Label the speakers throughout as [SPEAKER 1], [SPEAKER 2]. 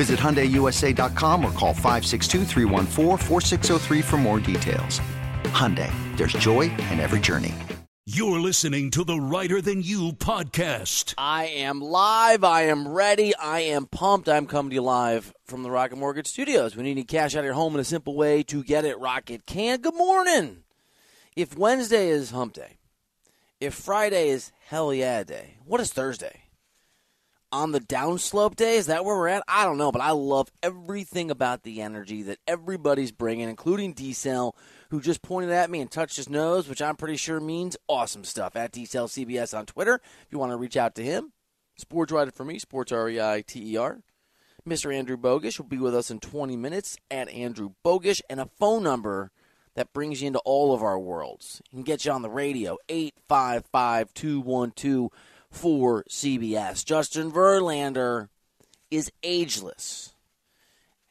[SPEAKER 1] Visit HyundaiUSA.com or call 562 for more details. Hyundai, there's joy in every journey.
[SPEAKER 2] You're listening to the Reiter Than You podcast.
[SPEAKER 3] I am live. I am ready. I am pumped. I'm coming to you live from the Rocket Mortgage Studios. We need to cash out of your home in a simple way to get it. Rocket can. Good morning. If Wednesday is hump day, if Friday is hell yeah day, what is Thursday? On the downslope day? Is that where we're at? I don't know, but I love everything about the energy that everybody's bringing, including D Cell, who just pointed at me and touched his nose, which I'm pretty sure means awesome stuff. At D Cell CBS on Twitter, if you want to reach out to him. Sports writer for me, Sports R E I T E R. Mr. Andrew Bogusch will be with us in 20 minutes at Andrew Bogusch, and a phone number that brings you into all of our worlds. He can get you on the radio, 855 212 for CBS. Justin Verlander is ageless,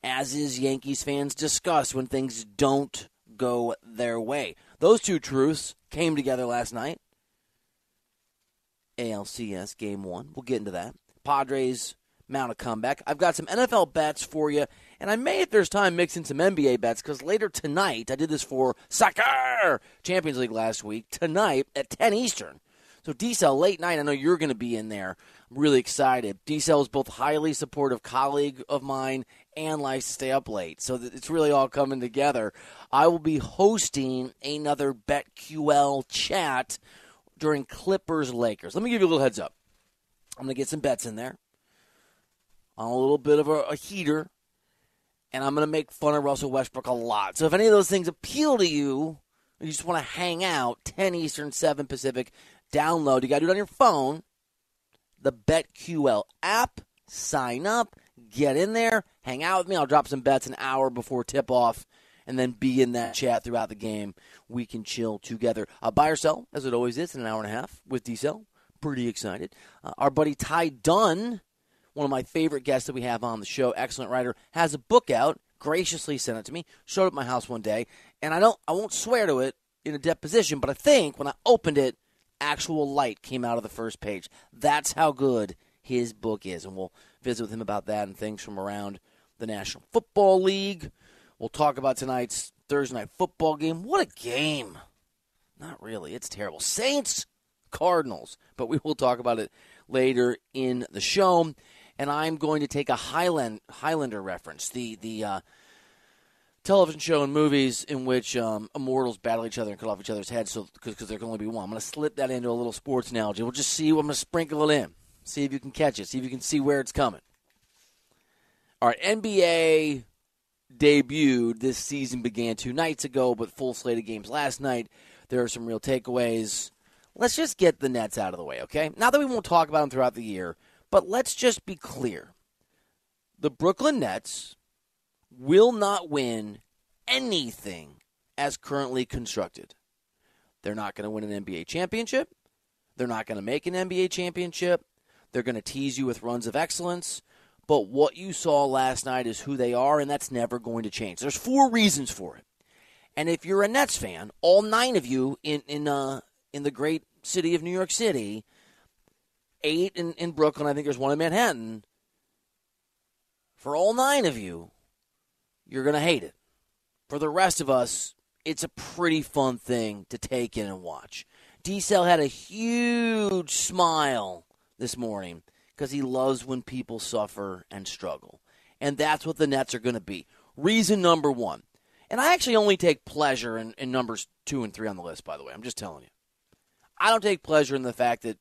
[SPEAKER 3] as is Yankees fans discuss when things don't go their way. Those two truths came together last night. ALCS game one. We'll get into that. Padres mount a comeback. I've got some NFL bets for you, and I may, if there's time, mix in some NBA bets because later tonight, I did this for soccer Champions League last week. Tonight at 10 Eastern, so D Cell, late night, I know you're going to be in there. I'm really excited. D Cell is both highly supportive colleague of mine and likes to stay up late. So it's really all coming together. I will be hosting another BetQL chat during Clippers Lakers. Let me give you a little heads up. I'm going to get some bets in there on a little bit of a, a heater, and I'm going to make fun of Russell Westbrook a lot. So if any of those things appeal to you, you just want to hang out, 10 Eastern, 7 Pacific, download. You got to do it on your phone. The BetQL app. Sign up. Get in there. Hang out with me. I'll drop some bets an hour before tip off, and then be in that chat throughout the game. We can chill together. Uh, buy or sell, as it always is, in an hour and a half with D Cell. Pretty excited. Uh, our buddy Ty Dunn, one of my favorite guests that we have on the show, excellent writer, has a book out. Graciously sent it to me. Showed up at my house one day, and I don't. I won't swear to it in a deposition, but I think when I opened it, actual light came out of the first page. That's how good his book is. And we'll visit with him about that and things from around the National Football League. We'll talk about tonight's Thursday night football game. What a game! Not really. It's terrible. Saints, Cardinals. But we will talk about it later in the show. And I'm going to take a Highland Highlander reference. The the uh, television show and movies in which um, immortals battle each other and cut off each other's heads, so because there can only be one. I'm going to slip that into a little sports analogy. We'll just see. I'm going to sprinkle it in. See if you can catch it. See if you can see where it's coming. All right, NBA debuted. This season began two nights ago, but full slate of games last night. There are some real takeaways. Let's just get the Nets out of the way, okay? Now that we won't talk about them throughout the year, but let's just be clear. The Brooklyn Nets will not win anything as currently constructed. They're not going to win an NBA championship. They're not going to make an NBA championship. They're going to tease you with runs of excellence. But what you saw last night is who they are, and that's never going to change. There's four reasons for it. And if you're a Nets fan, all nine of you in in uh, in the great city of New York City, eight in, in Brooklyn, I think there's one in Manhattan. For all nine of you, you're going to hate it. For the rest of us, it's a pretty fun thing to take in and watch. D Cell had a huge smile this morning because he loves when people suffer and struggle. and that's what the Nets are going to be. Reason number one. And I actually only take pleasure in, in numbers two and three on the list, by the way. I'm just telling you. I don't take pleasure in the fact that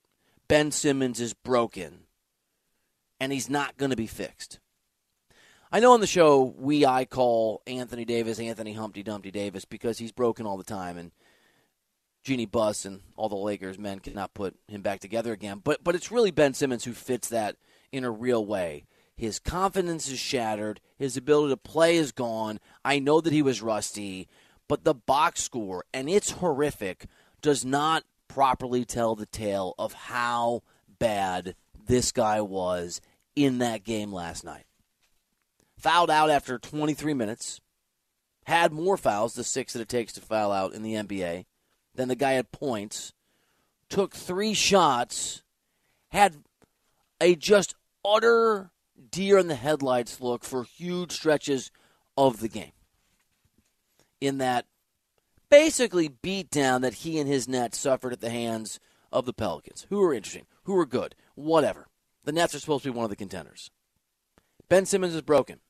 [SPEAKER 3] Ben Simmons is broken and he's not going to be fixed. I know on the show we I call Anthony Davis Anthony Humpty Dumpty Davis because he's broken all the time and Jeanie Buss and all the Lakers men cannot put him back together again. But but it's really Ben Simmons who fits that in a real way. His confidence is shattered. His ability to play is gone. I know that he was rusty, but the box score, and it's horrific, does not properly tell the tale of how bad this guy was in that game last night. Fouled out after 23 minutes, had more fouls, the six that it takes to foul out in the NBA, than the guy had points, took three shots, had a just utter deer in the headlights look for huge stretches of the game. In that basically beat down that he and his Nets suffered at the hands of the Pelicans, who were interesting, who were good, whatever. The Nets are supposed to be one of the contenders. Ben Simmons is broken.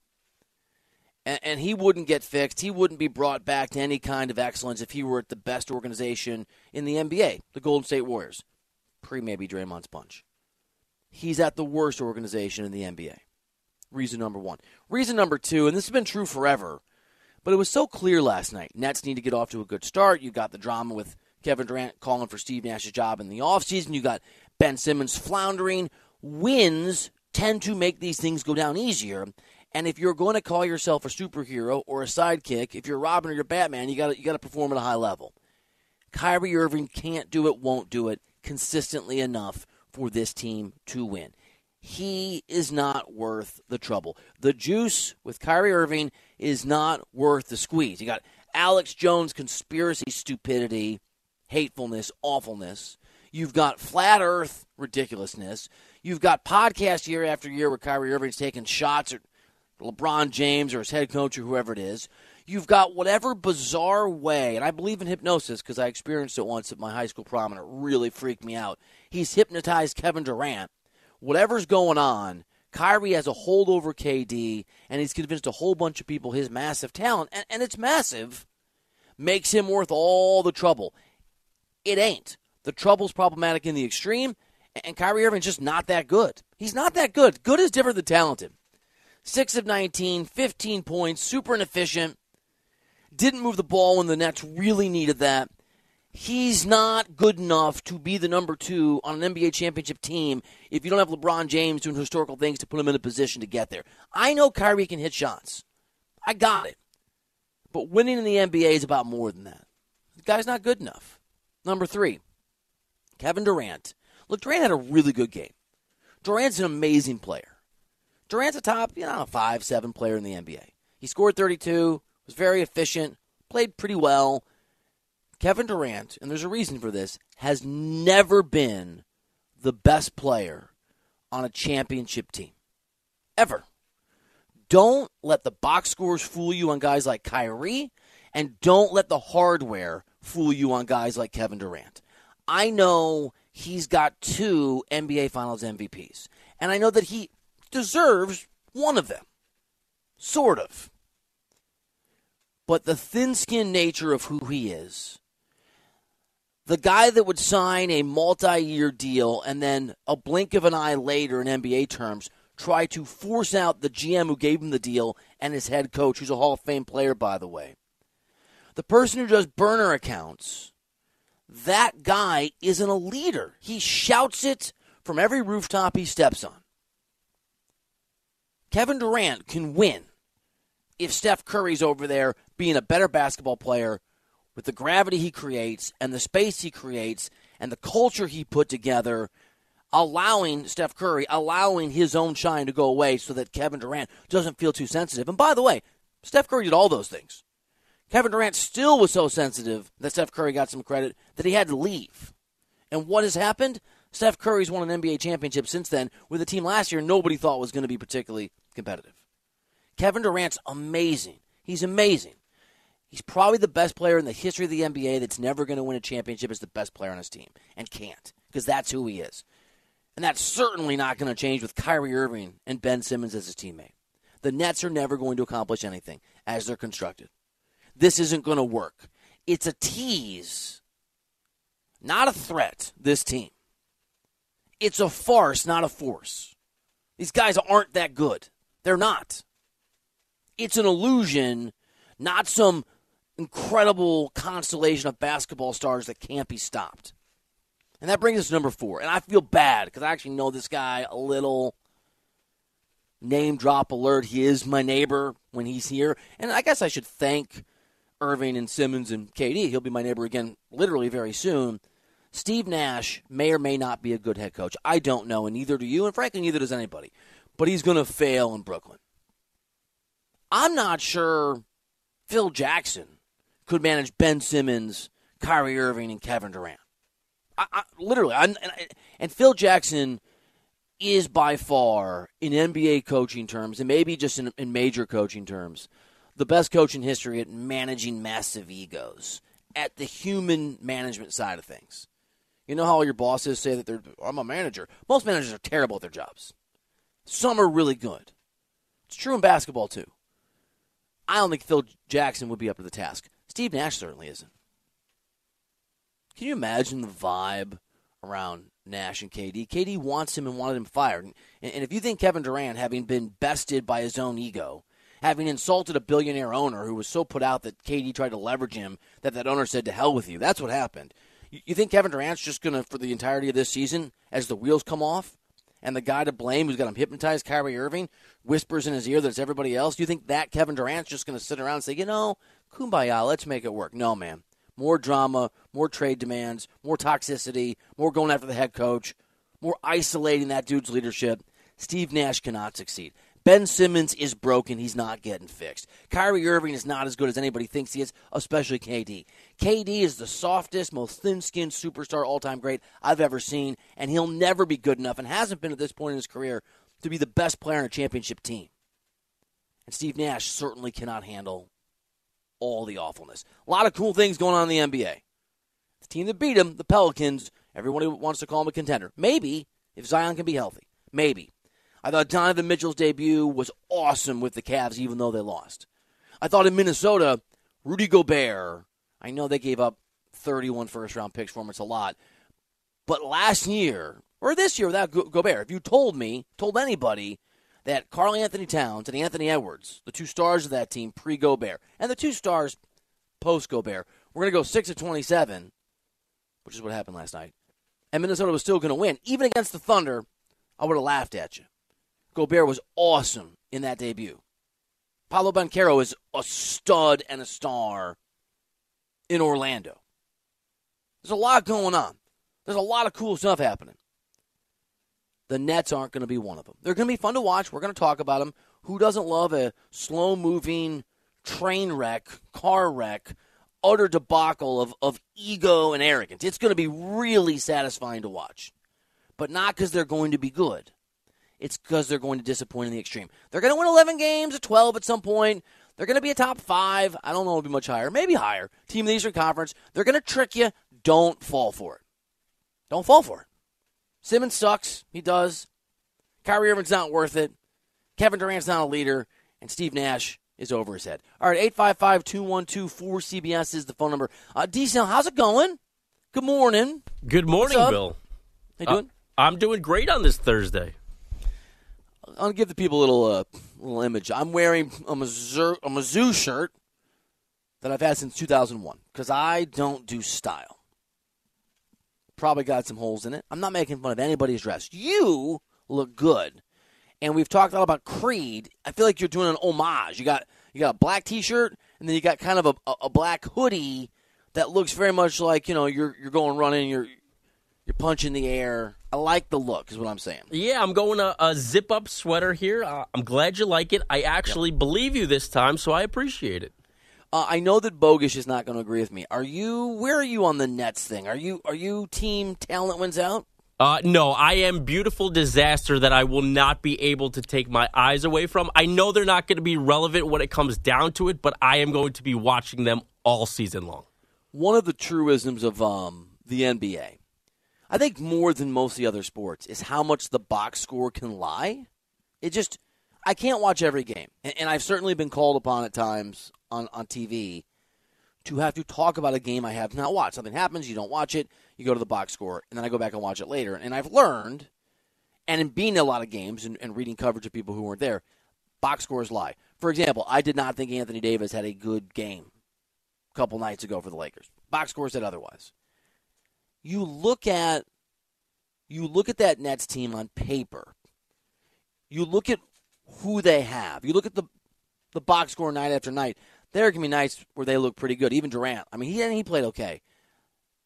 [SPEAKER 3] And, and he wouldn't get fixed. He wouldn't be brought back to any kind of excellence if he were at the best organization in the NBA, the Golden State Warriors, pre maybe Draymond's punch. He's at the worst organization in the NBA. Reason number one. Reason number two, and this has been true forever, but it was so clear last night. Nets need to get off to a good start. You got the drama with Kevin Durant calling for Steve Nash's job in the offseason. You got Ben Simmons floundering. Wins tend to make these things go down easier. And if you're going to call yourself a superhero or a sidekick, if you're Robin or you're Batman, you got you got to perform at a high level. Kyrie Irving can't do it, won't do it consistently enough for this team to win. He is not worth the trouble. The juice with Kyrie Irving is not worth the squeeze. You got Alex Jones conspiracy stupidity, hatefulness, awfulness. You've got flat earth ridiculousness. You've got podcast year after year where Kyrie Irving's taking shots at LeBron James or his head coach or whoever it is. You've got whatever bizarre way, and I believe in hypnosis because I experienced it once at my high school prom and it really freaked me out. He's hypnotized Kevin Durant. Whatever's going on, Kyrie has a hold over KD, and he's convinced a whole bunch of people his massive talent, and, and it's massive, makes him worth all the trouble. It ain't. The trouble's problematic in the extreme, and Kyrie Irving's just not that good. He's not that good. Good is different than talented. 6 of 19, 15 points, super inefficient. Didn't move the ball when the Nets really needed that. He's not good enough to be the number two on an NBA championship team if you don't have LeBron James doing historical things to put him in a position to get there. I know Kyrie can hit shots. I got it. But winning in the NBA is about more than that. The guy's not good enough. Number three, Kevin Durant. Look, Durant had a really good game. Durant's an amazing player. Durant's a top, you know, five, seven player in the NBA. He scored 32, was very efficient, played pretty well. Kevin Durant, and there's a reason for this, has never been the best player on a championship team. Ever. Don't let the box scores fool you on guys like Kyrie, and don't let the hardware fool you on guys like Kevin Durant. I know he's got two NBA Finals MVPs, and I know that he deserves one of them. Sort of. But the thin skinned nature of who he is, the guy that would sign a multi year deal and then a blink of an eye later in NBA terms try to force out the GM who gave him the deal and his head coach, who's a Hall of Fame player, by the way. The person who does burner accounts, that guy isn't a leader. He shouts it from every rooftop he steps on. Kevin Durant can win if Steph Curry's over there being a better basketball player with the gravity he creates and the space he creates and the culture he put together, allowing Steph Curry, allowing his own shine to go away so that Kevin Durant doesn't feel too sensitive. And by the way, Steph Curry did all those things. Kevin Durant still was so sensitive that Steph Curry got some credit that he had to leave. And what has happened? Steph Curry's won an NBA championship since then with a team last year nobody thought was going to be particularly competitive. Kevin Durant's amazing. He's amazing. He's probably the best player in the history of the NBA that's never going to win a championship as the best player on his team and can't because that's who he is. And that's certainly not going to change with Kyrie Irving and Ben Simmons as his teammate. The Nets are never going to accomplish anything as they're constructed. This isn't going to work. It's a tease, not a threat, this team. It's a farce, not a force. These guys aren't that good. They're not. It's an illusion, not some incredible constellation of basketball stars that can't be stopped. And that brings us to number four. And I feel bad because I actually know this guy a little. Name drop alert. He is my neighbor when he's here. And I guess I should thank Irving and Simmons and KD. He'll be my neighbor again literally very soon. Steve Nash may or may not be a good head coach. I don't know, and neither do you, and frankly, neither does anybody. But he's going to fail in Brooklyn. I'm not sure Phil Jackson could manage Ben Simmons, Kyrie Irving, and Kevin Durant. I, I, literally, I, and, and Phil Jackson is by far, in NBA coaching terms, and maybe just in, in major coaching terms, the best coach in history at managing massive egos, at the human management side of things. You know how all your bosses say that they're, I'm a manager. Most managers are terrible at their jobs. Some are really good. It's true in basketball, too. I don't think Phil Jackson would be up to the task. Steve Nash certainly isn't. Can you imagine the vibe around Nash and KD? KD wants him and wanted him fired. And, and if you think Kevin Durant, having been bested by his own ego, having insulted a billionaire owner who was so put out that KD tried to leverage him that that owner said to hell with you, that's what happened. You, think Kevin Durant's just going to, for the entirety of this season, as the wheels come off, and the guy to blame who's got him hypnotized, Kyrie Irving, whispers in his ear that it's everybody else. Do you think that Kevin Durant's just going to sit around and say, you know, kumbaya, let's make it work? No, man. More drama, more trade demands, more toxicity, more going after the head coach, more isolating that dude's leadership. Steve Nash cannot succeed. Ben Simmons is broken. He's not getting fixed. Kyrie Irving is not as good as anybody thinks he is, especially KD. KD is the softest, most thin skinned superstar all time great I've ever seen, and he'll never be good enough and hasn't been at this point in his career to be the best player in a championship team. And Steve Nash certainly cannot handle all the awfulness. A lot of cool things going on in the NBA. The team that beat him, the Pelicans, everybody wants to call him a contender. Maybe, if Zion can be healthy. Maybe. I thought Donovan Mitchell's debut was awesome with the Cavs, even though they lost. I thought in Minnesota, Rudy Gobert, I know they gave up 31 first round picks for him, it's a lot. But last year, or this year without Go- Gobert, if you told me, told anybody that Karl-Anthony Towns and Anthony Edwards, the two stars of that team pre Gobert, and the two stars post Gobert, we're going to go 6 of 27, which is what happened last night, and Minnesota was still going to win, even against the Thunder, I would have laughed at you. Gobert was awesome in that debut. Paolo Banchero is a stud and a star in Orlando. There's a lot going on. There's a lot of cool stuff happening. The Nets aren't going to be one of them. They're going to be fun to watch. We're going to talk about them. Who doesn't love a slow moving train wreck, car wreck, utter debacle of, of ego and arrogance? It's going to be really satisfying to watch. But not because they're going to be good it's because they're going to disappoint in the extreme. They're going to win 11 games or 12 at some point. They're going to be a top five. I don't know it'll be much higher, maybe higher. Team of the Eastern Conference. They're going to trick you. Don't fall for it. Don't fall for it. Simmons sucks. He does. Kyrie Irving's not worth it. Kevin Durant's not a leader. And Steve Nash is over his head. All right, 855 212 4CBS is the phone number. Uh, Diesel, how's it going? Good morning.
[SPEAKER 4] Good morning, Bill.
[SPEAKER 3] How you doing?
[SPEAKER 4] Uh, I'm doing great on this Thursday.
[SPEAKER 3] I'll give the people a little uh, little image. I'm wearing a Mizzou, a Mizzou shirt that I've had since 2001 because I don't do style. Probably got some holes in it. I'm not making fun of anybody's dress. You look good, and we've talked a lot about Creed. I feel like you're doing an homage. You got you got a black T-shirt, and then you got kind of a, a, a black hoodie that looks very much like you know you're you're going running. You're you're punching the air. I like the look, is what I'm saying.
[SPEAKER 4] Yeah, I'm going a, a zip up sweater here. Uh, I'm glad you like it. I actually yep. believe you this time, so I appreciate it.
[SPEAKER 3] Uh, I know that Bogusch is not going to agree with me. Are you? Where are you on the Nets thing? Are you? Are you team talent wins out?
[SPEAKER 4] Uh, no, I am beautiful disaster that I will not be able to take my eyes away from. I know they're not going to be relevant when it comes down to it, but I am going to be watching them all season long.
[SPEAKER 3] One of the truisms of um, the NBA I think more than most of the other sports is how much the box score can lie. It just, I can't watch every game, and, and I've certainly been called upon at times on on TV to have to talk about a game I have not watched. Something happens, you don't watch it, you go to the box score, and then I go back and watch it later. And I've learned, and in being in a lot of games and, and reading coverage of people who weren't there, box scores lie. For example, I did not think Anthony Davis had a good game a couple nights ago for the Lakers. Box score said otherwise. You look at you look at that Nets team on paper. You look at who they have. You look at the the box score night after night. There can be nights where they look pretty good. Even Durant. I mean, he he played okay.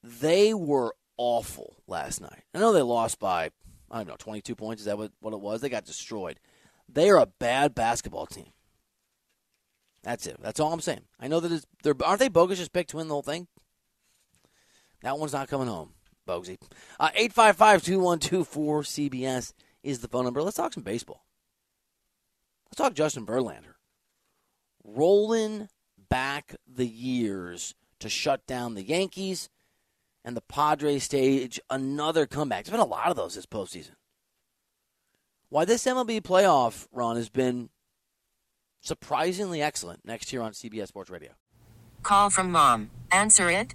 [SPEAKER 3] They were awful last night. I know they lost by I don't know, 22 points. Is that what, what it was? They got destroyed. They are a bad basketball team. That's it. That's all I'm saying. I know that it's, they're aren't they Bogusch just picked to win the whole thing? That one's not coming home, Bogsy. Uh, 855-2124 CBS is the phone number. Let's talk some baseball. Let's talk Justin Verlander. Rolling back the years to shut down the Yankees and the Padres stage another comeback. There's been a lot of those this postseason. Why this MLB playoff run has been surprisingly excellent next year on CBS Sports Radio.
[SPEAKER 5] Call from mom. Answer it.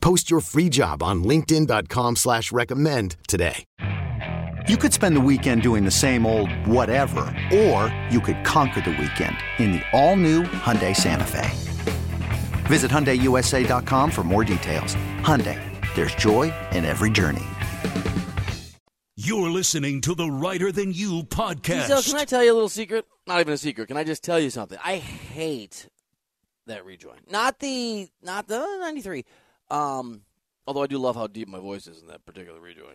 [SPEAKER 6] Post your free job on linkedin.com slash recommend today.
[SPEAKER 1] You could spend the weekend doing the same old whatever, or you could conquer the weekend in the all-new Hyundai Santa Fe. Visit HyundaiUSA.com for more details. Hyundai, there's joy in every journey.
[SPEAKER 2] You're listening to the Reiter Than You podcast.
[SPEAKER 3] So, can I tell you a little secret? Not even a secret. Can I just tell you something? I hate that rejoin. Not the not the 93. Um, although I do love how deep my voice is in that particular rejoin.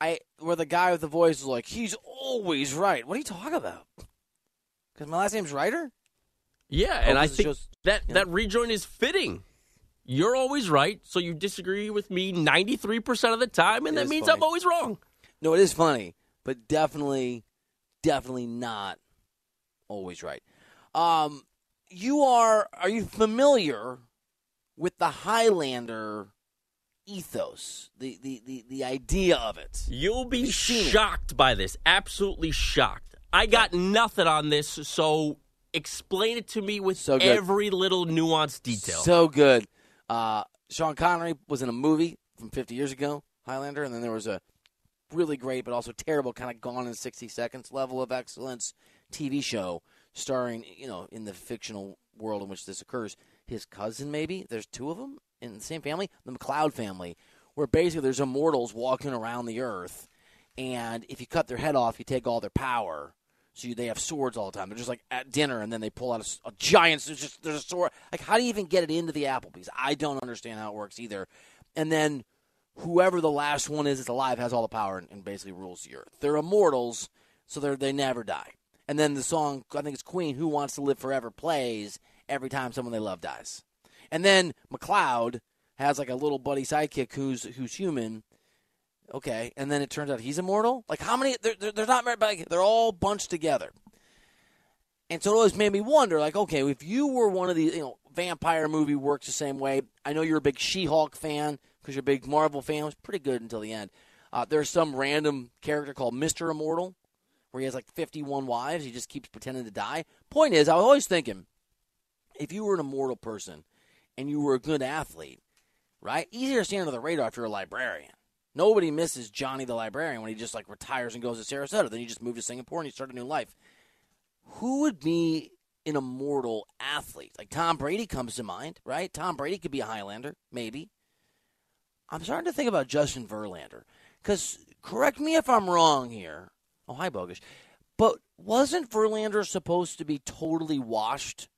[SPEAKER 3] I where the guy with the voice is like, he's always right. What are you talking about? Because my last name's Reiter.
[SPEAKER 4] Yeah, and
[SPEAKER 3] Oh,
[SPEAKER 4] I
[SPEAKER 3] 'cause it
[SPEAKER 4] think
[SPEAKER 3] shows-
[SPEAKER 4] that
[SPEAKER 3] yeah.
[SPEAKER 4] that rejoin is fitting. You're always right, so you disagree with me 93% of the time, and
[SPEAKER 3] It
[SPEAKER 4] that means
[SPEAKER 3] funny.
[SPEAKER 4] I'm always wrong.
[SPEAKER 3] No, it is funny, but definitely, definitely not always right. Um, you are are you familiar with the Highlander ethos, the the the, the idea of it?
[SPEAKER 4] You'll be
[SPEAKER 3] You've it.
[SPEAKER 4] shocked by this. Absolutely shocked. I got nothing on this, so explain it to me with
[SPEAKER 3] So good.
[SPEAKER 4] every little nuanced detail.
[SPEAKER 3] So good. Uh, Sean Connery was in a movie from 50 years ago, Highlander, and then there was a really great but also terrible kind of gone in 60 seconds level of excellence TV show starring, you know, in the fictional world in which this occurs. His cousin, maybe there's two of them in the same family, the MacLeod family, where basically there's immortals walking around the earth, and if you cut their head off, you take all their power. So you, they have swords all the time. They're just like at dinner, and then they pull out a giant. There's just there's a sword. Like how do you even get it into the Applebee's? I don't understand how it works either. And then whoever the last one is that's alive has all the power and, and basically rules the earth. They're immortals, so they they never die. And then the song I think it's Queen, "Who Wants to Live Forever," plays every time someone they love dies. And then MacLeod has like a little buddy sidekick who's who's human. Okay, and then it turns out he's immortal. Like how many? They're, they're, they're not married, but like, they're all bunched together. And so it always made me wonder, like, okay, if you were one of these, you know, vampire movie works the same way. I know you're a big She-Hulk fan because you're a big Marvel fan. It was pretty good until the end. Uh, there's some random character called Mister Immortal, where he has like 51 wives. He just keeps pretending to die. Point is, I was always thinking, if you were an immortal person and you were a good athlete, right? Easier to stay under the radar if you're a librarian. Nobody misses Johnny the librarian when he just like retires and goes to Sarasota. Then you just move to Singapore and you start a new life. Who would be an immortal athlete. Like Tom Brady comes to mind, right? Tom Brady could be a Highlander, maybe. I'm starting to think about Justin Verlander. Because, correct me if I'm wrong here. Oh, hi, Bogusch. But wasn't Verlander supposed to be totally washed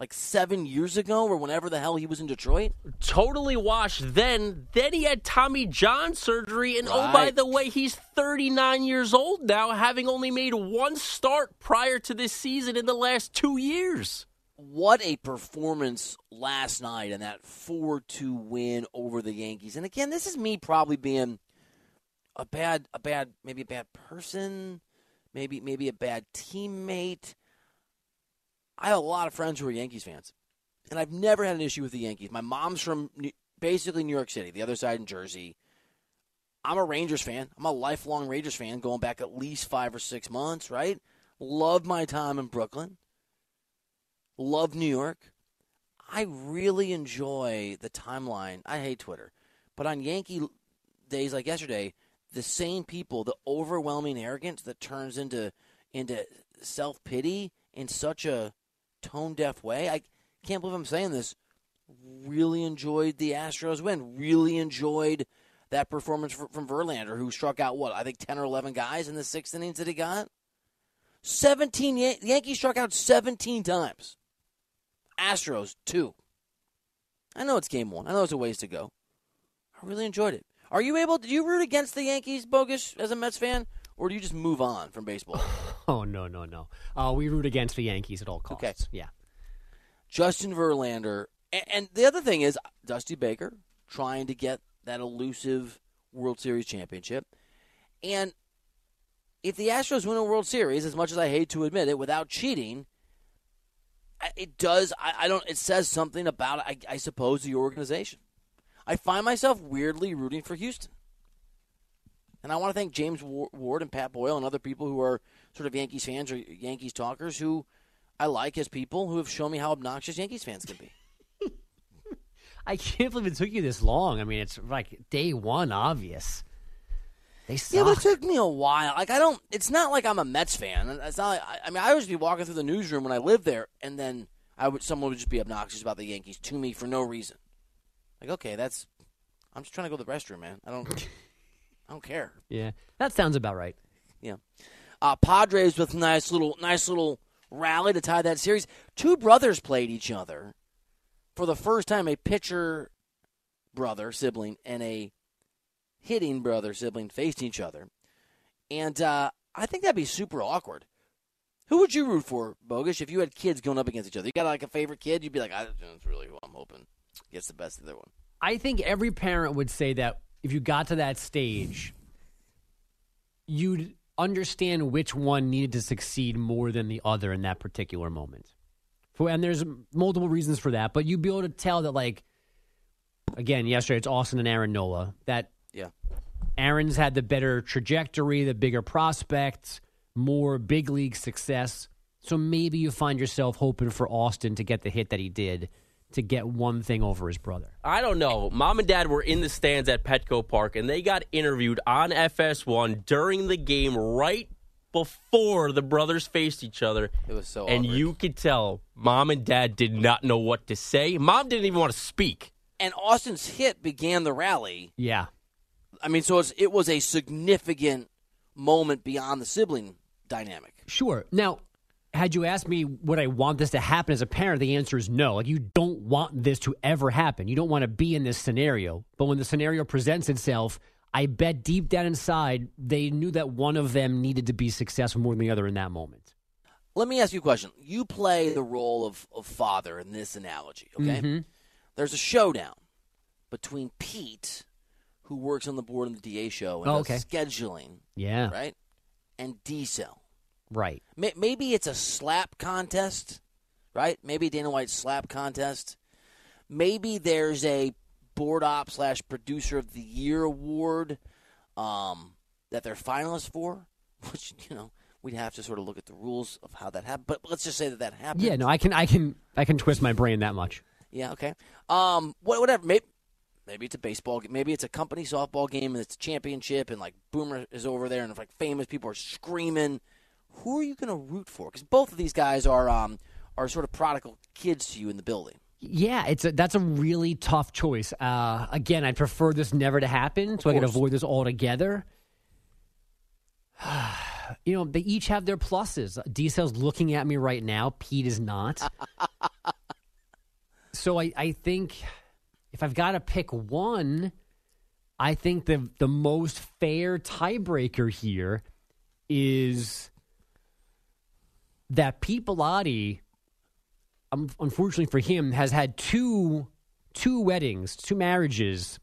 [SPEAKER 3] like seven years ago or whenever the hell he was in Detroit?
[SPEAKER 4] Totally washed then. Then he had Tommy John surgery, and oh, by the way, he's 39 years old now, having only made one start prior to this season in the last two years.
[SPEAKER 3] what a performance last night in that 4-2 win over the Yankees. And again, this is me probably being a bad a bad maybe a bad person, maybe maybe a bad teammate. I have a lot of friends who are Yankees fans. And I've never had an issue with the Yankees. My mom's from New- basically New York City, the other side in Jersey. I'm a Rangers fan. I'm a lifelong Rangers fan going back at least 5 or 6 months, right? Love my time in Brooklyn love New York. I really enjoy the timeline. I hate Twitter, but on Yankee days like yesterday, the same people, the overwhelming arrogance that turns into into self pity in such a tone deaf way. I can't believe I'm saying this. Really enjoyed the Astros win. Really enjoyed that performance from Verlander, who struck out what I think ten or eleven guys in the sixth innings that he got. Seventeen Yan- Yankees struck out seventeen times. Astros two. I know it's game one. I know it's a ways to go. I really enjoyed it. Are you able? Do you root against the Yankees, Bogusch, as a Mets fan, or do you just move on from baseball?
[SPEAKER 7] Oh no no no! Uh, we root against the Yankees at all costs.
[SPEAKER 3] Okay.
[SPEAKER 7] Yeah.
[SPEAKER 3] Justin Verlander, and, and the other thing is Dusty Baker trying to get that elusive World Series championship, and if the Astros win a World Series, as much as I hate to admit it, without cheating, it does. I, I don't. It says something about, I, I suppose, the organization. I find myself weirdly rooting for Houston. And I want to thank James Ward and Pat Boyle and other people who are sort of Yankees fans or Yankees talkers who I like as people who have shown me how obnoxious Yankees fans can be.
[SPEAKER 7] I can't believe it took you this long. I mean, it's like day one, obvious. They suck.
[SPEAKER 3] Yeah, but it took me a while. Like I don't. It's not like I'm a Mets fan. It's not. Like, I, I mean, I would just be walking through the newsroom when I lived there, and then I would someone would just be obnoxious about the Yankees to me for no reason. Like, okay, that's. I'm just trying to go to the restroom, man. I don't. I don't care.
[SPEAKER 7] yeah, that sounds about right.
[SPEAKER 3] Yeah. Uh, Padres with nice little nice little rally to tie that series. Two brothers played each other for the first time. A pitcher brother sibling and a hitting brother sibling faced each other, and uh, I think that'd be super awkward. Who would you root for, Bogusch, if you had kids going up against each other? You got like a favorite kid? You'd be like, I, that's really who I'm hoping gets the best of the other one.
[SPEAKER 7] I think every parent would say that if you got to that stage, you'd understand which one needed to succeed more than the other in that particular moment. For, and there's multiple reasons for that, but you'd be able to tell that, like, again, yesterday it's Austin and Aaron Nola, that
[SPEAKER 3] Yeah.
[SPEAKER 7] Aaron's had the better trajectory, the bigger prospects, more big league success. So maybe you find yourself hoping for Austin to get the hit that he did to get one thing over his brother.
[SPEAKER 4] I don't know. Mom and dad were in the stands at Petco Park and they got interviewed on FS1 during the game right before the brothers faced each other.
[SPEAKER 3] It was so
[SPEAKER 4] And
[SPEAKER 3] awkward.
[SPEAKER 4] you could tell mom and dad did not know what to say. Mom didn't even want to speak.
[SPEAKER 3] And Austin's hit began the rally.
[SPEAKER 7] Yeah.
[SPEAKER 3] I mean, so it's, it was a significant moment beyond the sibling dynamic.
[SPEAKER 7] Sure. Now, had you asked me would I want this to happen as a parent, the answer is no. Like you don't want this to ever happen. You don't want to be in this scenario. But when the scenario presents itself, I bet deep down inside they knew that one of them needed to be successful more than the other in that moment.
[SPEAKER 3] Let me ask you a question. You play the role of, of father in this analogy, okay?
[SPEAKER 7] Mhm.
[SPEAKER 3] There's a showdown between Pete, who works on the board in the DA show and
[SPEAKER 7] Oh, okay.
[SPEAKER 3] scheduling,
[SPEAKER 7] Yeah.
[SPEAKER 3] right? And D Cell.
[SPEAKER 7] Right.
[SPEAKER 3] May- Maybe it's a slap contest, right? Maybe Dana White's slap contest. Maybe there's a board op slash producer of the year award um, that they're finalists for, which you know we'd have to sort of look at the rules of how that happened. But let's just say that that happened.
[SPEAKER 7] Yeah, no, I can I can I can twist my brain that much.
[SPEAKER 3] Yeah, okay. Um, whatever. Maybe, maybe it's a baseball. game. Maybe it's a company softball game and it's a championship, and like Boomer is over there, and like famous people are screaming. Who are you going to root for? Because both of these guys are um are sort of prodigal kids to you in the building.
[SPEAKER 7] Yeah, it's a, that's a really tough choice. Uh, again, I'd prefer this never to happen so I can avoid this altogether. you know, they each have their pluses. D-Cell's looking at me right now. Pete is not. so I, I think if I've got to pick one, I think the the most fair tiebreaker here is that Pete Bellotti um, unfortunately for him, has had two two weddings, two marriages,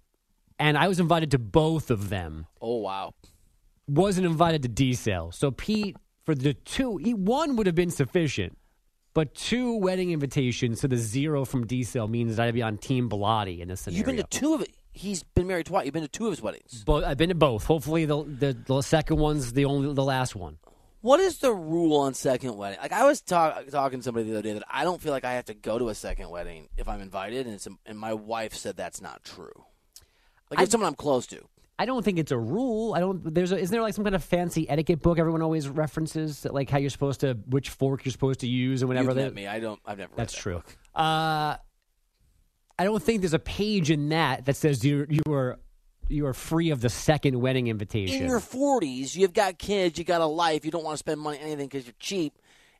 [SPEAKER 7] and I was invited to both of them.
[SPEAKER 3] Oh wow!
[SPEAKER 7] Wasn't invited to D cell. So Pete, for the two, he, one would have been sufficient, but two wedding invitations to the zero from D cell means that I'd be on Team Bellotti in this scenario.
[SPEAKER 3] You've been to two of it. He's been married twice. You've been to two of his weddings.
[SPEAKER 7] But I've been to both. Hopefully, the, the the second one's the only the last one.
[SPEAKER 3] What is the rule on second wedding? Like I was talk, talking to somebody the other day that I don't feel like I have to go to a second wedding if I'm invited, and it's and my wife said that's not true. Like it's someone I'm close to.
[SPEAKER 7] I don't think it's a rule. I don't. There's a, isn't there like some kind of fancy etiquette book everyone always references that like how you're supposed to which fork you're supposed to use and whatever.
[SPEAKER 3] You've
[SPEAKER 7] that-
[SPEAKER 3] met me. I don't. I've never. read
[SPEAKER 7] That's
[SPEAKER 3] that
[SPEAKER 7] true. Uh, I don't think there's a page in that that says you you are you are free of the second wedding invitation.
[SPEAKER 3] In your 40s, you've got kids, you got a life, you don't want to spend money on anything because you're cheap,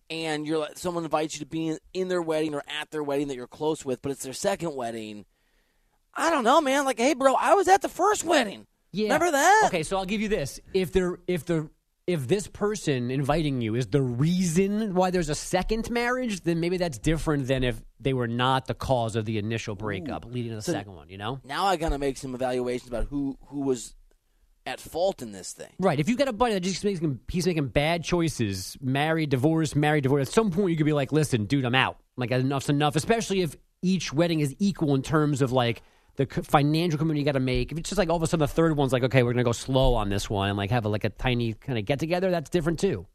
[SPEAKER 3] and you're like, someone invites you to be in, in their wedding or at their wedding that you're close with, but it's their second wedding. I don't know, man. Like, hey, bro, I was at the first wedding.
[SPEAKER 7] yeah.
[SPEAKER 3] Remember that?
[SPEAKER 7] Okay, so I'll give you this: if they're if the if this person inviting you is the reason why there's a second marriage, then maybe that's different than if they were not the cause of the initial breakup leading to the
[SPEAKER 3] So-
[SPEAKER 7] second one. You know.
[SPEAKER 3] Now I got to make some evaluations about who who was at fault in this thing.
[SPEAKER 7] Right. If you got a buddy that just makes him, he's making bad choices, married, divorced, married, divorced. At some point, you could be like, "Listen, dude, I'm out. Like enough's enough." Especially if each wedding is equal in terms of like the financial commitment you got to make. If it's just like all of a sudden the third one's like, "Okay, we're gonna go slow on this one," and like have a, like a tiny kind of get together, that's different too.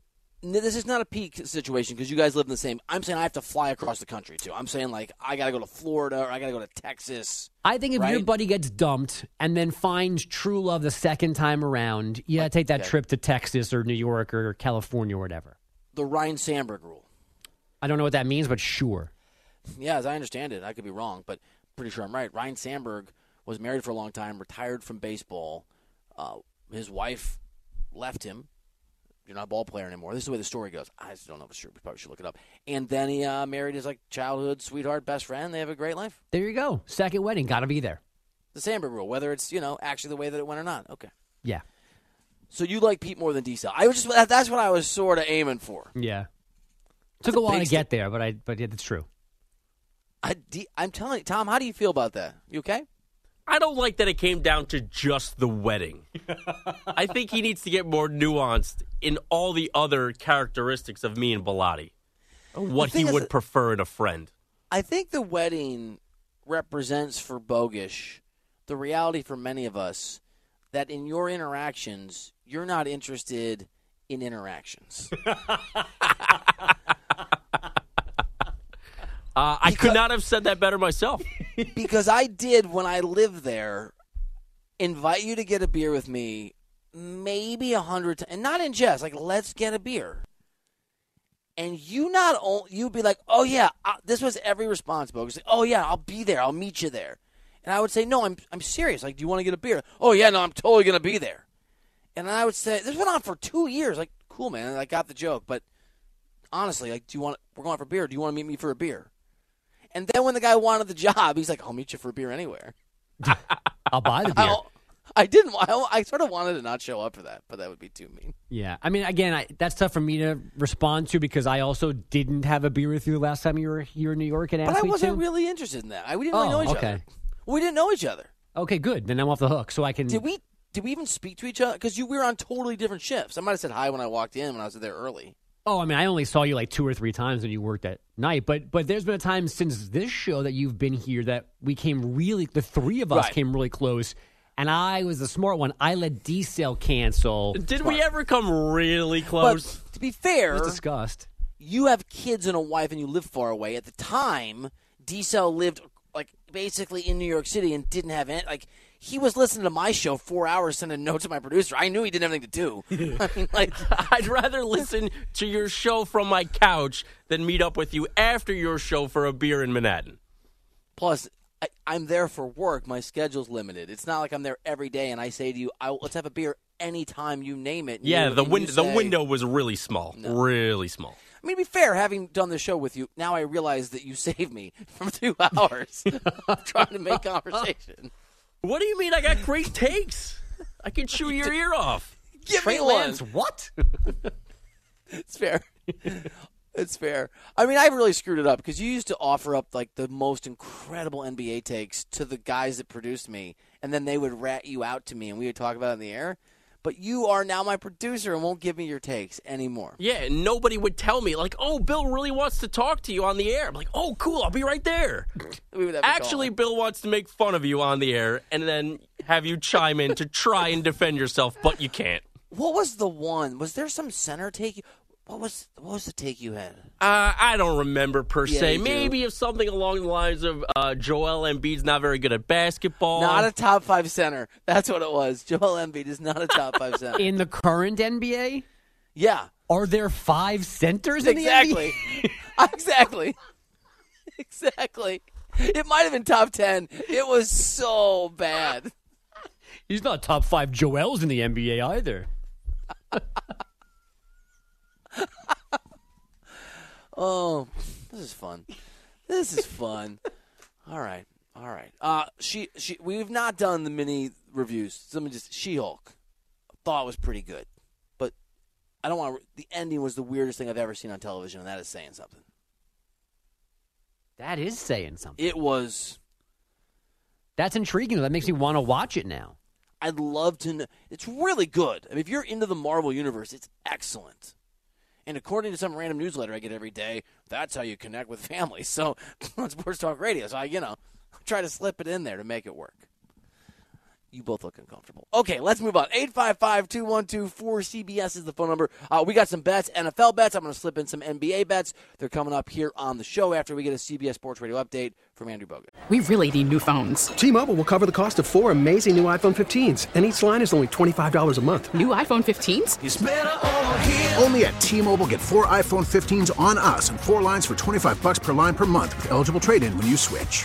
[SPEAKER 3] This is not a peak situation because you guys live in the same. I'm saying I have to fly across the country too. I'm saying like I got to go to Florida or I got to go to Texas.
[SPEAKER 7] I think if your buddy gets dumped and then finds true love the second time around, you got to take that
[SPEAKER 3] Okay.
[SPEAKER 7] trip to Texas or New York or California or whatever.
[SPEAKER 3] The Ryne Sandberg rule.
[SPEAKER 7] I don't know what that means, but sure.
[SPEAKER 3] Yeah, as I understand it, I could be wrong, but pretty sure I'm right. Ryne Sandberg was married for a long time, retired from baseball. Uh, his wife left him. You're not a ball player anymore. This is the way the story goes. I just don't know if it's true. We probably should look it up. And then he uh, married his like childhood sweetheart, best friend. They have a great life.
[SPEAKER 7] There you go. Second wedding, got to be there.
[SPEAKER 3] The Sandberg rule, whether it's you know actually the way that it went or not. Okay.
[SPEAKER 7] Yeah.
[SPEAKER 3] So you like Pete more than D? I was just that's what I was sort of aiming for.
[SPEAKER 7] Yeah. Took
[SPEAKER 3] a
[SPEAKER 7] a while to get there, but I but yeah, that's true.
[SPEAKER 3] I, I'm telling you, Tom. How do you feel about that? You okay?
[SPEAKER 4] I don't like that it came down to just the wedding. I think he needs to get more nuanced in all the other characteristics of me and Bellotti. What he would prefer in a friend.
[SPEAKER 3] I think the wedding represents for Bogusch the reality for many of us that in your interactions, you're not interested in interactions.
[SPEAKER 4] Uh, I could not have said that better myself.
[SPEAKER 3] because I did when I lived there invite you to get a beer with me maybe a hundred times, and not in jest, like let's get a beer. And you not only you'd be like, oh yeah, uh, this was every response, Bogusch. Like, oh yeah, I'll be there. I'll meet you there. And I would say, no, I'm I'm serious. Like, do you want to get a beer? Oh yeah, no, I'm totally gonna be there. And I would say, this went on for two years. Like, cool, man. I got the joke, but honestly, like, do you want? We're going for a beer. Do you want to meet me for a beer? And then when the guy wanted the job, he's like, I'll meet you for a beer anywhere.
[SPEAKER 7] I'll buy the beer.
[SPEAKER 3] I, I didn't. I, I sort of wanted to not show up for that, but that would be too mean.
[SPEAKER 7] Yeah, I mean, again, I, that's tough for me to respond to because I also didn't have a beer with you the last time you were here in New York and
[SPEAKER 3] But I wasn't
[SPEAKER 7] to.
[SPEAKER 3] really interested in that. I, we didn't really
[SPEAKER 7] Oh,
[SPEAKER 3] know each
[SPEAKER 7] okay.
[SPEAKER 3] other. We didn't know each other.
[SPEAKER 7] Okay, good. Then I'm off the hook, so I can.
[SPEAKER 3] Did we? Did we even speak to each other? Because you we were on totally different shifts. I might have said hi when I walked in when I was there early.
[SPEAKER 7] Oh, I mean, I only saw you like two or three times when you worked at night, but but there's been a time since this show that you've been here that we came really, the three of us
[SPEAKER 3] Right.
[SPEAKER 7] came really close, and I was the smart one. I let D Cell cancel.
[SPEAKER 4] Did we ever come really close?
[SPEAKER 3] But to be
[SPEAKER 7] It
[SPEAKER 3] fair,
[SPEAKER 7] was discussed.
[SPEAKER 3] you have kids and a wife, and you live far away. At the time, D Cell lived like basically in New York City and didn't have any. Like he was listening to my show four hours, sending notes to my producer. I knew he didn't have anything to do. I mean, like,
[SPEAKER 4] I'd rather listen to your show from my couch than meet up with you after your show for a beer in Manhattan.
[SPEAKER 3] plus, I, I'm there for work. My schedule's limited. It's not like I'm there every day and I say to you, I, let's have a beer anytime you name it.
[SPEAKER 4] Yeah,
[SPEAKER 3] you-
[SPEAKER 4] the win- the window was really small, really small.
[SPEAKER 3] I mean, to be fair, having done the show with you, now I realize that you saved me from two hours of trying to make conversation.
[SPEAKER 4] What do you mean? I got great takes. I can chew your ear off.
[SPEAKER 3] Give
[SPEAKER 7] Trey
[SPEAKER 3] me one.
[SPEAKER 7] Lance, what?
[SPEAKER 3] It's fair. it's fair. I mean, I really screwed it up because you used to offer up like the most incredible NBA takes to the guys that produced me, and then they would rat you out to me, and we would talk about it in the air. But you are now my producer and won't give me your takes anymore.
[SPEAKER 4] Yeah, and nobody would tell me like, "Oh, Bill really wants to talk to you on the air." I'm like, "Oh, cool, I'll be right there."
[SPEAKER 3] We would have
[SPEAKER 4] Actually. Bill wants to make fun of you on the air and then have you chime in to try and defend yourself, but you can't.
[SPEAKER 3] what was the one? Was there some center take? You, what was what was the take you had?
[SPEAKER 4] Uh, I don't remember per
[SPEAKER 3] Yeah,
[SPEAKER 4] se.
[SPEAKER 3] you do.
[SPEAKER 4] Maybe if something along the lines of uh, Joel Embiid's not very good at basketball.
[SPEAKER 3] Not a top five center. That's what it was. Joel Embiid is not a top five center.
[SPEAKER 7] In the current NBA,
[SPEAKER 3] yeah,
[SPEAKER 7] are there five centers in the
[SPEAKER 3] exactly,
[SPEAKER 7] NBA?
[SPEAKER 3] exactly, exactly. It might have been top ten. It was so bad.
[SPEAKER 7] He's not top five Joels in the NBA either.
[SPEAKER 3] Oh, this is fun. This is fun. all right, all right. Uh, she, she. We've not done the mini reviews. So let me just. She Hulk. Thought was pretty good, but I don't want. The ending was the weirdest thing I've ever seen on television, and that is saying something.
[SPEAKER 7] That is saying something.
[SPEAKER 3] It was.
[SPEAKER 7] That's intriguing. That makes me want to watch it now.
[SPEAKER 3] I'd love to know. It's really good. I mean, if you're into the Marvel universe, it's excellent. And according to some random newsletter I get every day, that's how you connect with families. So on Sports Talk Radio, so I, you know, try to slip it in there to make it work. You both look uncomfortable. Okay, let's move on. 855-212-4CBS is the phone number. Uh, we got some bets, NFL bets. I'm going to slip in some NBA bets. They're coming up here on the show after we get a CBS Sports Radio update from Andrew Bogusch.
[SPEAKER 8] We really need new phones.
[SPEAKER 9] T-Mobile will cover the cost of four amazing new iPhone 15s, and each line is only $25 a month.
[SPEAKER 8] New iPhone 15s?
[SPEAKER 6] Only at T-Mobile get four iPhone 15s on us and four lines for 25 bucks per line per month with eligible trade-in when you switch.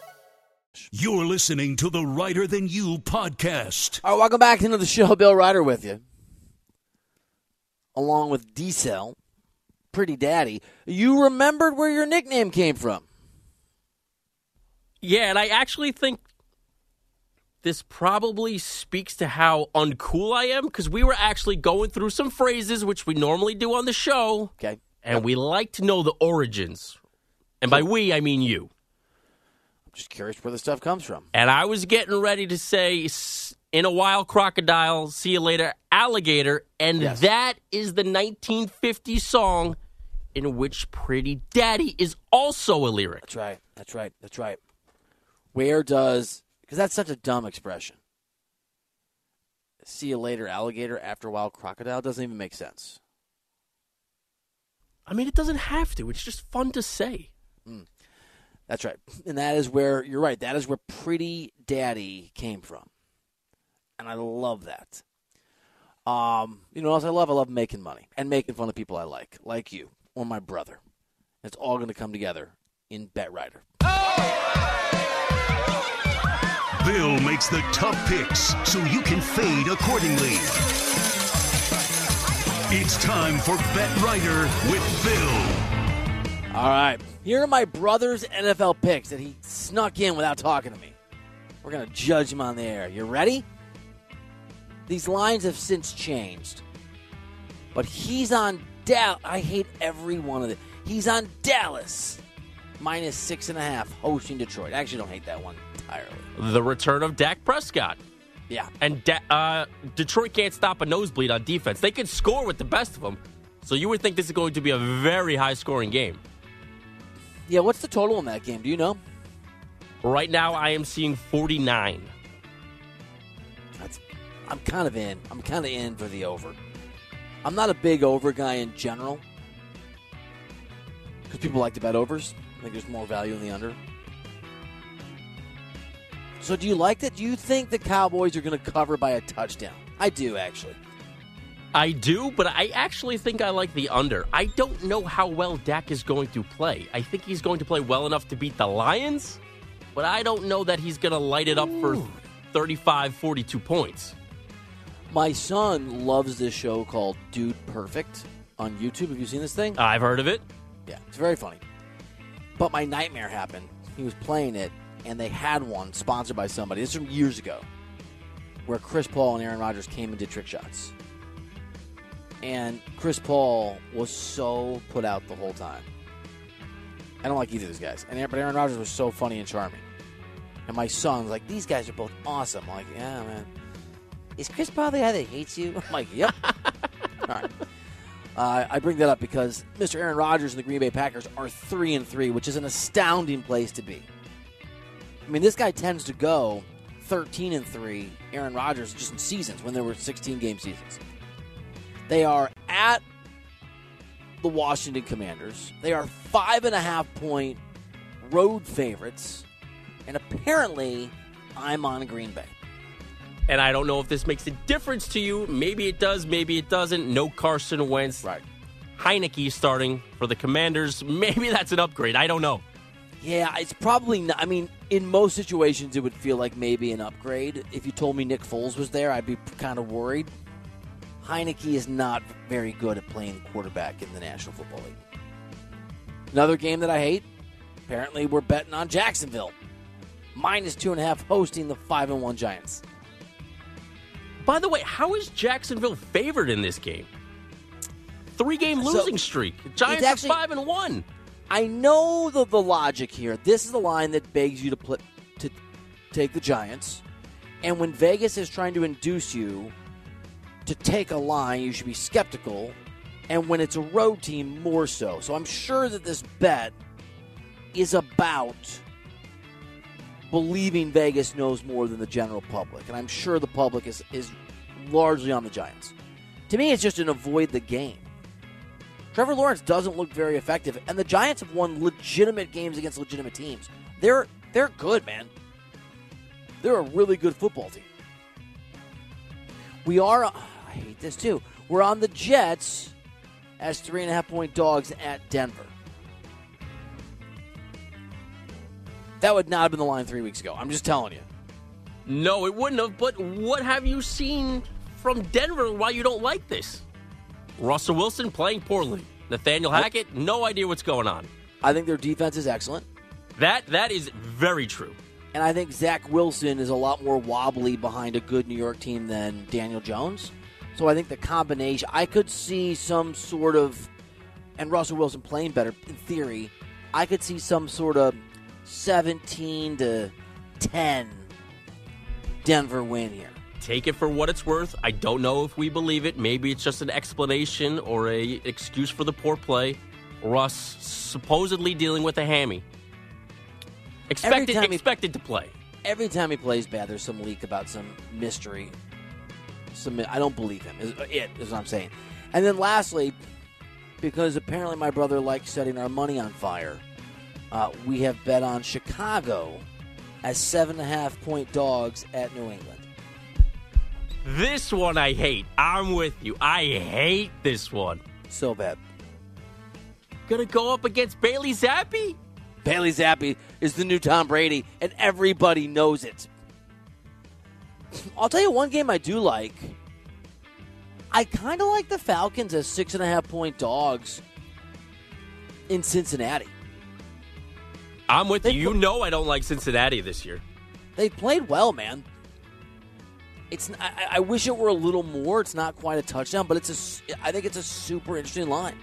[SPEAKER 2] You're listening to the Reiter Than You podcast.
[SPEAKER 3] All right, welcome back into the show. Bill Reiter with you, along with D Cell, Pretty Daddy. You remembered where your nickname came from.
[SPEAKER 4] Yeah, and I actually think this probably speaks to how uncool I am because we were actually going through some phrases which we normally do on the show.
[SPEAKER 3] Okay.
[SPEAKER 4] And we like to know the origins. And by we, I mean you.
[SPEAKER 3] Just curious where the stuff comes from.
[SPEAKER 4] And I was getting ready to say, in a while, crocodile, see you later, alligator. And
[SPEAKER 3] Yes.
[SPEAKER 4] that is the 1950 song in which Pretty Daddy is also a lyric.
[SPEAKER 3] That's right. That's right. That's right. Where does because that's such a dumb expression. See you later, alligator. After a while, crocodile doesn't even make sense.
[SPEAKER 4] I mean, it doesn't have to. It's just fun to say. Hmm.
[SPEAKER 3] That's right. And that is where you're right. That is where Pretty Daddy came from. And I love that. Um, you know what else I love? I love making money and making fun of people I like, like you or my brother. It's all going to come together in Bet Reiter.
[SPEAKER 2] Bill makes the tough picks so you can fade accordingly. It's time for Bet Reiter with Bill.
[SPEAKER 3] All right. Here are my brother's NFL picks that he snuck in without talking to me. We're going to judge him on the air. You ready? These lines have since changed. But he's on Dallas. I hate every one of them. He's on Dallas. Minus six and a half, hosting Detroit. I actually don't hate that one entirely.
[SPEAKER 4] The return of Dak Prescott.
[SPEAKER 3] Yeah.
[SPEAKER 4] And da- uh, Detroit can't stop a nosebleed on defense. They can score with the best of them. So you would think this is going to be a very high scoring game.
[SPEAKER 3] Yeah, what's the total in that game? Do you know?
[SPEAKER 4] Right now, I am seeing 49.
[SPEAKER 3] That's, I'm kind of in. I'm kind of in for the over. I'm not a big over guy in general because people like to bet overs. I think there's more value in the under. So, do you like that? Do you think the Cowboys are going to cover by a touchdown? I do, actually.
[SPEAKER 4] I do, but I actually think I like the under. I don't know how well Dak is going to play. I think he's going to play well enough to beat the Lions, but I don't know that he's going to light it up for 35, 42 points.
[SPEAKER 3] My son loves this show called Dude Perfect on YouTube. Have you seen this thing?
[SPEAKER 4] I've heard of it.
[SPEAKER 3] Yeah, it's very funny. But my nightmare happened. He was playing it, and they had one sponsored by somebody. This is from years ago, where Chris Paul and Aaron Rodgers came and did trick shots. And Chris Paul was so put out the whole time. I don't like either of these guys. And but Aaron Rodgers was so funny and charming. And my son's like, these guys are both awesome. I'm like, yeah, man. Is Chris Paul the guy that hates you? I'm like, yep. All right. Uh, I bring that up because Mr. Aaron Rodgers and the Green Bay Packers are three and three, which is an astounding place to be. I mean, this guy tends to go thirteen and three. Aaron Rodgers just in seasons when there were sixteen game seasons. They are at the Washington Commanders. They are five and a half point road favorites, and apparently, I'm on Green Bay.
[SPEAKER 4] And I don't know if this makes a difference to you. Maybe it does, maybe it doesn't. No Carson Wentz.
[SPEAKER 3] Right.
[SPEAKER 4] Heinicke starting for the Commanders. Maybe that's an upgrade. I don't know.
[SPEAKER 3] Yeah, it's probably not. I mean, in most situations, it would feel like maybe an upgrade. If you told me Nick Foles was there, I'd be kind of worried. Heinicke is not very good at playing quarterback in the National Football League. Another game that I hate. Apparently, we're betting on Jacksonville, minus two and a half, hosting the five and one Giants.
[SPEAKER 4] By the way, how is Jacksonville favored in this game? Three game
[SPEAKER 3] So,
[SPEAKER 4] losing streak. The Giants
[SPEAKER 3] actually-
[SPEAKER 4] are five and one.
[SPEAKER 3] I know the, the logic here. This is the line that begs you to put to take the Giants. And when Vegas is trying to induce you to take a line, you should be skeptical. And when it's a road team, more so. So I'm sure that this bet is about believing Vegas knows more than the general public. And I'm sure the public is, is largely on the Giants. To me, it's just an avoid the game. Trevor Lawrence doesn't look very effective, and the Giants have won legitimate games against legitimate teams. They're they're good, man. They're a really good football team. We are. I hate this too. We're on the Jets as three and a half point dogs at Denver. That would not have been the line three weeks ago. I'm just telling you.
[SPEAKER 4] No, it wouldn't have. But what have you seen from Denver why you don't like this? Russell Wilson playing poorly. Nathaniel Hackett, no idea what's going on.
[SPEAKER 3] I think their defense is excellent.
[SPEAKER 4] That that is very true.
[SPEAKER 3] And I think Zach Wilson is a lot more wobbly behind a good New York team than Daniel Jones. So I think the combination, I could see some sort of, and Russell Wilson playing better in theory, I could see some sort of 17 to 10 Denver win here.
[SPEAKER 4] Take it for what it's worth. I don't know if we believe it. Maybe it's just an explanation or a excuse for the poor play. Russ supposedly dealing with a hammy. Expected,
[SPEAKER 3] time he-
[SPEAKER 4] expected to play.
[SPEAKER 3] Every time he plays bad, there's some leak about some mystery. Some I don't believe him. Is it is what I'm saying. And then lastly, because apparently my brother likes setting our money on fire, uh, we have bet on Chicago as seven and a half point dogs at New England.
[SPEAKER 4] This one I hate. I'm with you. I hate this one.
[SPEAKER 3] So bad.
[SPEAKER 4] Gonna go up against Bailey Zappe?
[SPEAKER 3] Bailey Zappe is the new Tom Brady, and everybody knows it. I'll tell you one game I do like. I kind of like the Falcons as six and a half point dogs in Cincinnati.
[SPEAKER 4] I'm with you. You know I don't like Cincinnati this year.
[SPEAKER 3] They played well, man. It's. I, I wish it were a little more. It's not quite a touchdown, but it's a. I think it's a super interesting line.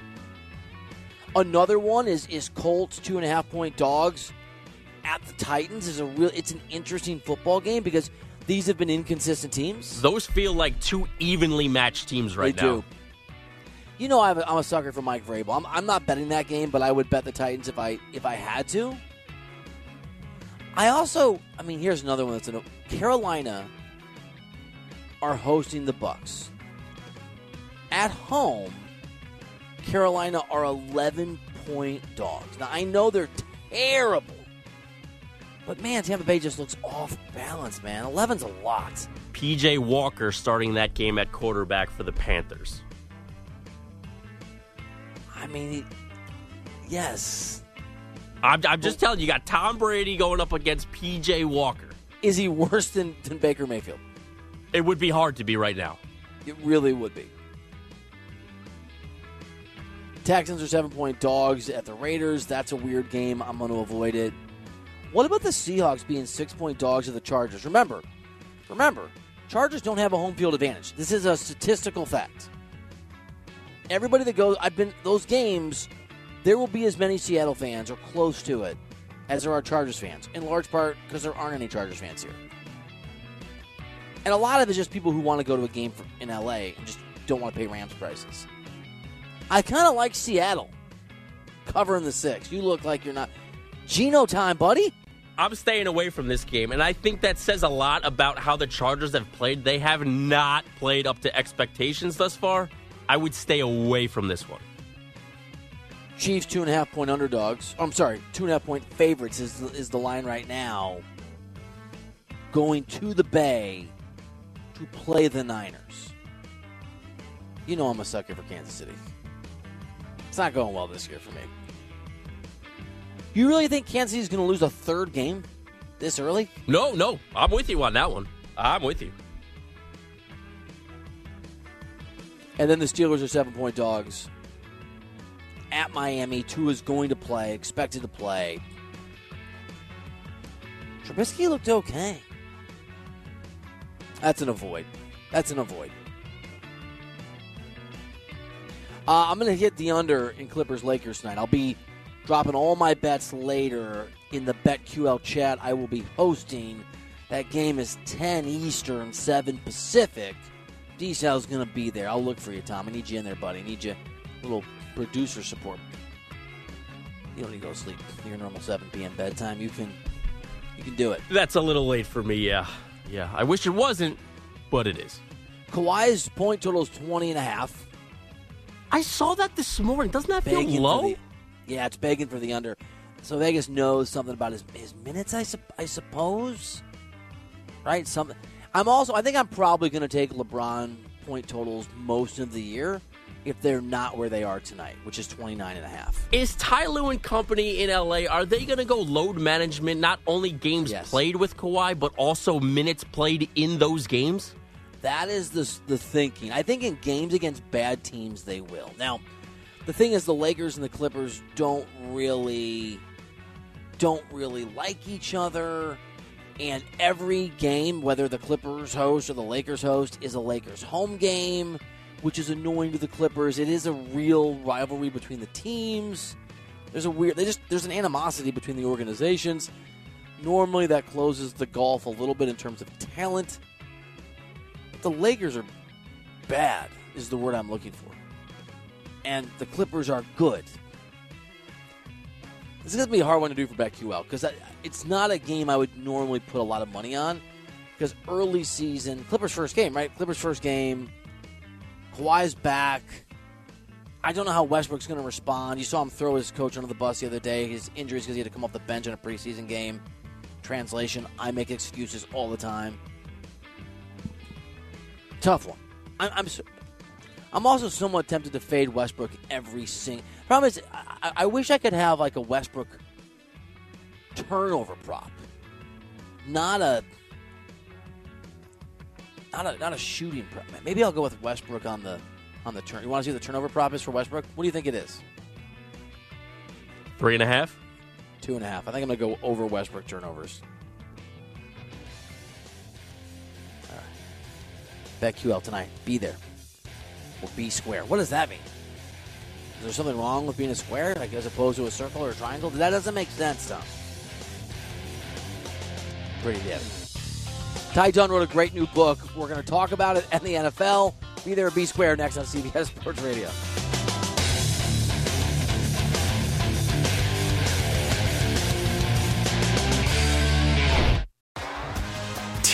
[SPEAKER 3] Another one is is Colts two and a half point dogs at the Titans is a real. It's an interesting football game because these have been inconsistent teams.
[SPEAKER 4] Those feel like two evenly matched teams right
[SPEAKER 3] they
[SPEAKER 4] now.
[SPEAKER 3] do. You know, I'm a, I'm a sucker for Mike Vrabel. I'm, I'm not betting that game, but I would bet the Titans if I if I had to. I also, I mean, here's another one that's in a, Carolina are hosting the Bucks at home. Carolina are 11 point dogs. Now I know they're terrible, but man, Tampa Bay just looks off balance. Man, 11's a lot.
[SPEAKER 4] PJ Walker starting that game at quarterback for the Panthers.
[SPEAKER 3] I mean, yes.
[SPEAKER 4] I'm, I'm just telling you, you got Tom Brady going up against PJ Walker.
[SPEAKER 3] Is he worse than, than Baker Mayfield?
[SPEAKER 4] It would be hard to be right now.
[SPEAKER 3] It really would be. Texans are seven point dogs at the Raiders. That's a weird game. I'm going to avoid it. What about the Seahawks being six point dogs at the Chargers? Remember, remember, Chargers don't have a home field advantage. This is a statistical fact. Everybody that goes, I've been those games. There will be as many Seattle fans or close to it as there are Chargers fans. In large part because there aren't any Chargers fans here. And a lot of it's just people who want to go to a game in LA and just don't want to pay Rams prices. I kind of like Seattle covering the six. You look like you're not. Geno time, buddy.
[SPEAKER 4] I'm staying away from this game, and I think that says a lot about how the Chargers have played. They have not played up to expectations thus far. I would stay away from this one.
[SPEAKER 3] Chiefs two and a half point underdogs. I'm sorry, two and a half point favorites is is the line right now. Going to the Bay to play the Niners. You know I'm a sucker for Kansas City. It's not going well this year for me. You really think Kansas City is going to lose a third game this early?
[SPEAKER 4] No, no, I'm with you on that one. I'm with you.
[SPEAKER 3] And then the Steelers are seven point dogs at Miami. Tua is going to play, expected to play. Trubisky looked okay. That's an avoid. That's an avoid. Uh, I'm going to hit the under in Clippers Lakers tonight. I'll be dropping all my bets later in the BetQL chat. I will be hosting. That game is 10 Eastern, 7 Pacific. D Sal's going to be there. I'll look for you, Tom. I need you in there, buddy. I need you a little producer support. You don't need to go to sleep. Your normal 7 p.m. bedtime. You can you can do it.
[SPEAKER 4] That's a little late for me, yeah. Yeah, I wish it wasn't, but it is.
[SPEAKER 3] Kawhi's point total is 20 and a half.
[SPEAKER 4] I saw that this morning. Doesn't that feel
[SPEAKER 3] Begging
[SPEAKER 4] low?
[SPEAKER 3] the- yeah, it's begging for the under. So Vegas knows something about his his minutes, I, sup- I suppose. Right? Something. I'm also. I think I'm probably going to take LeBron point totals most of the year if they're not where they are tonight, which is 29 and a half.
[SPEAKER 4] Is Ty Lue and company in LA, are they going to go load management, not only games played with Kawhi, but also minutes played in those games?
[SPEAKER 3] That is the the thinking. I think in games against bad teams they will. Now, the thing is, the Lakers and the Clippers don't really don't really like each other, and every game, whether the Clippers host or the Lakers host, is a Lakers home game, which is annoying to the Clippers. It is a real rivalry between the teams. There's a weird. They just there's an animosity between the organizations. Normally, that closes the gulf a little bit in terms of talent. But the Lakers are bad, is the word I'm looking for, and the Clippers are good. This is going to be a hard one to do for BetQL because it's not a game I would normally put a lot of money on because early season Clippers first game, right? Clippers first game. Kawhi's back. I don't know how Westbrook's going to respond. You saw him throw his coach under the bus the other day. His injuries because he had to come off the bench in a preseason game. Translation: I make excuses all the time. Tough one. I'm, I'm, I'm also somewhat tempted to fade Westbrook every single. Problem is, I, I wish I could have like a Westbrook turnover prop, not a not a not a shooting prop. Maybe I'll go with Westbrook on the on the turn. You want to see what the turnover prop is for Westbrook? What do you think it is?
[SPEAKER 4] Three and a half.
[SPEAKER 3] Two and a half. I think I'm going to go over Westbrook turnovers. All right. BetQL tonight. Be there. Or be square. What does that mean? Is there something wrong with being a square, like as opposed to a circle or a triangle? That doesn't make sense, Tom. Pretty dead. Ty Dunne wrote a great new book. We're going to talk about it and the NFL. Be there, be square next on CBS Sports Radio.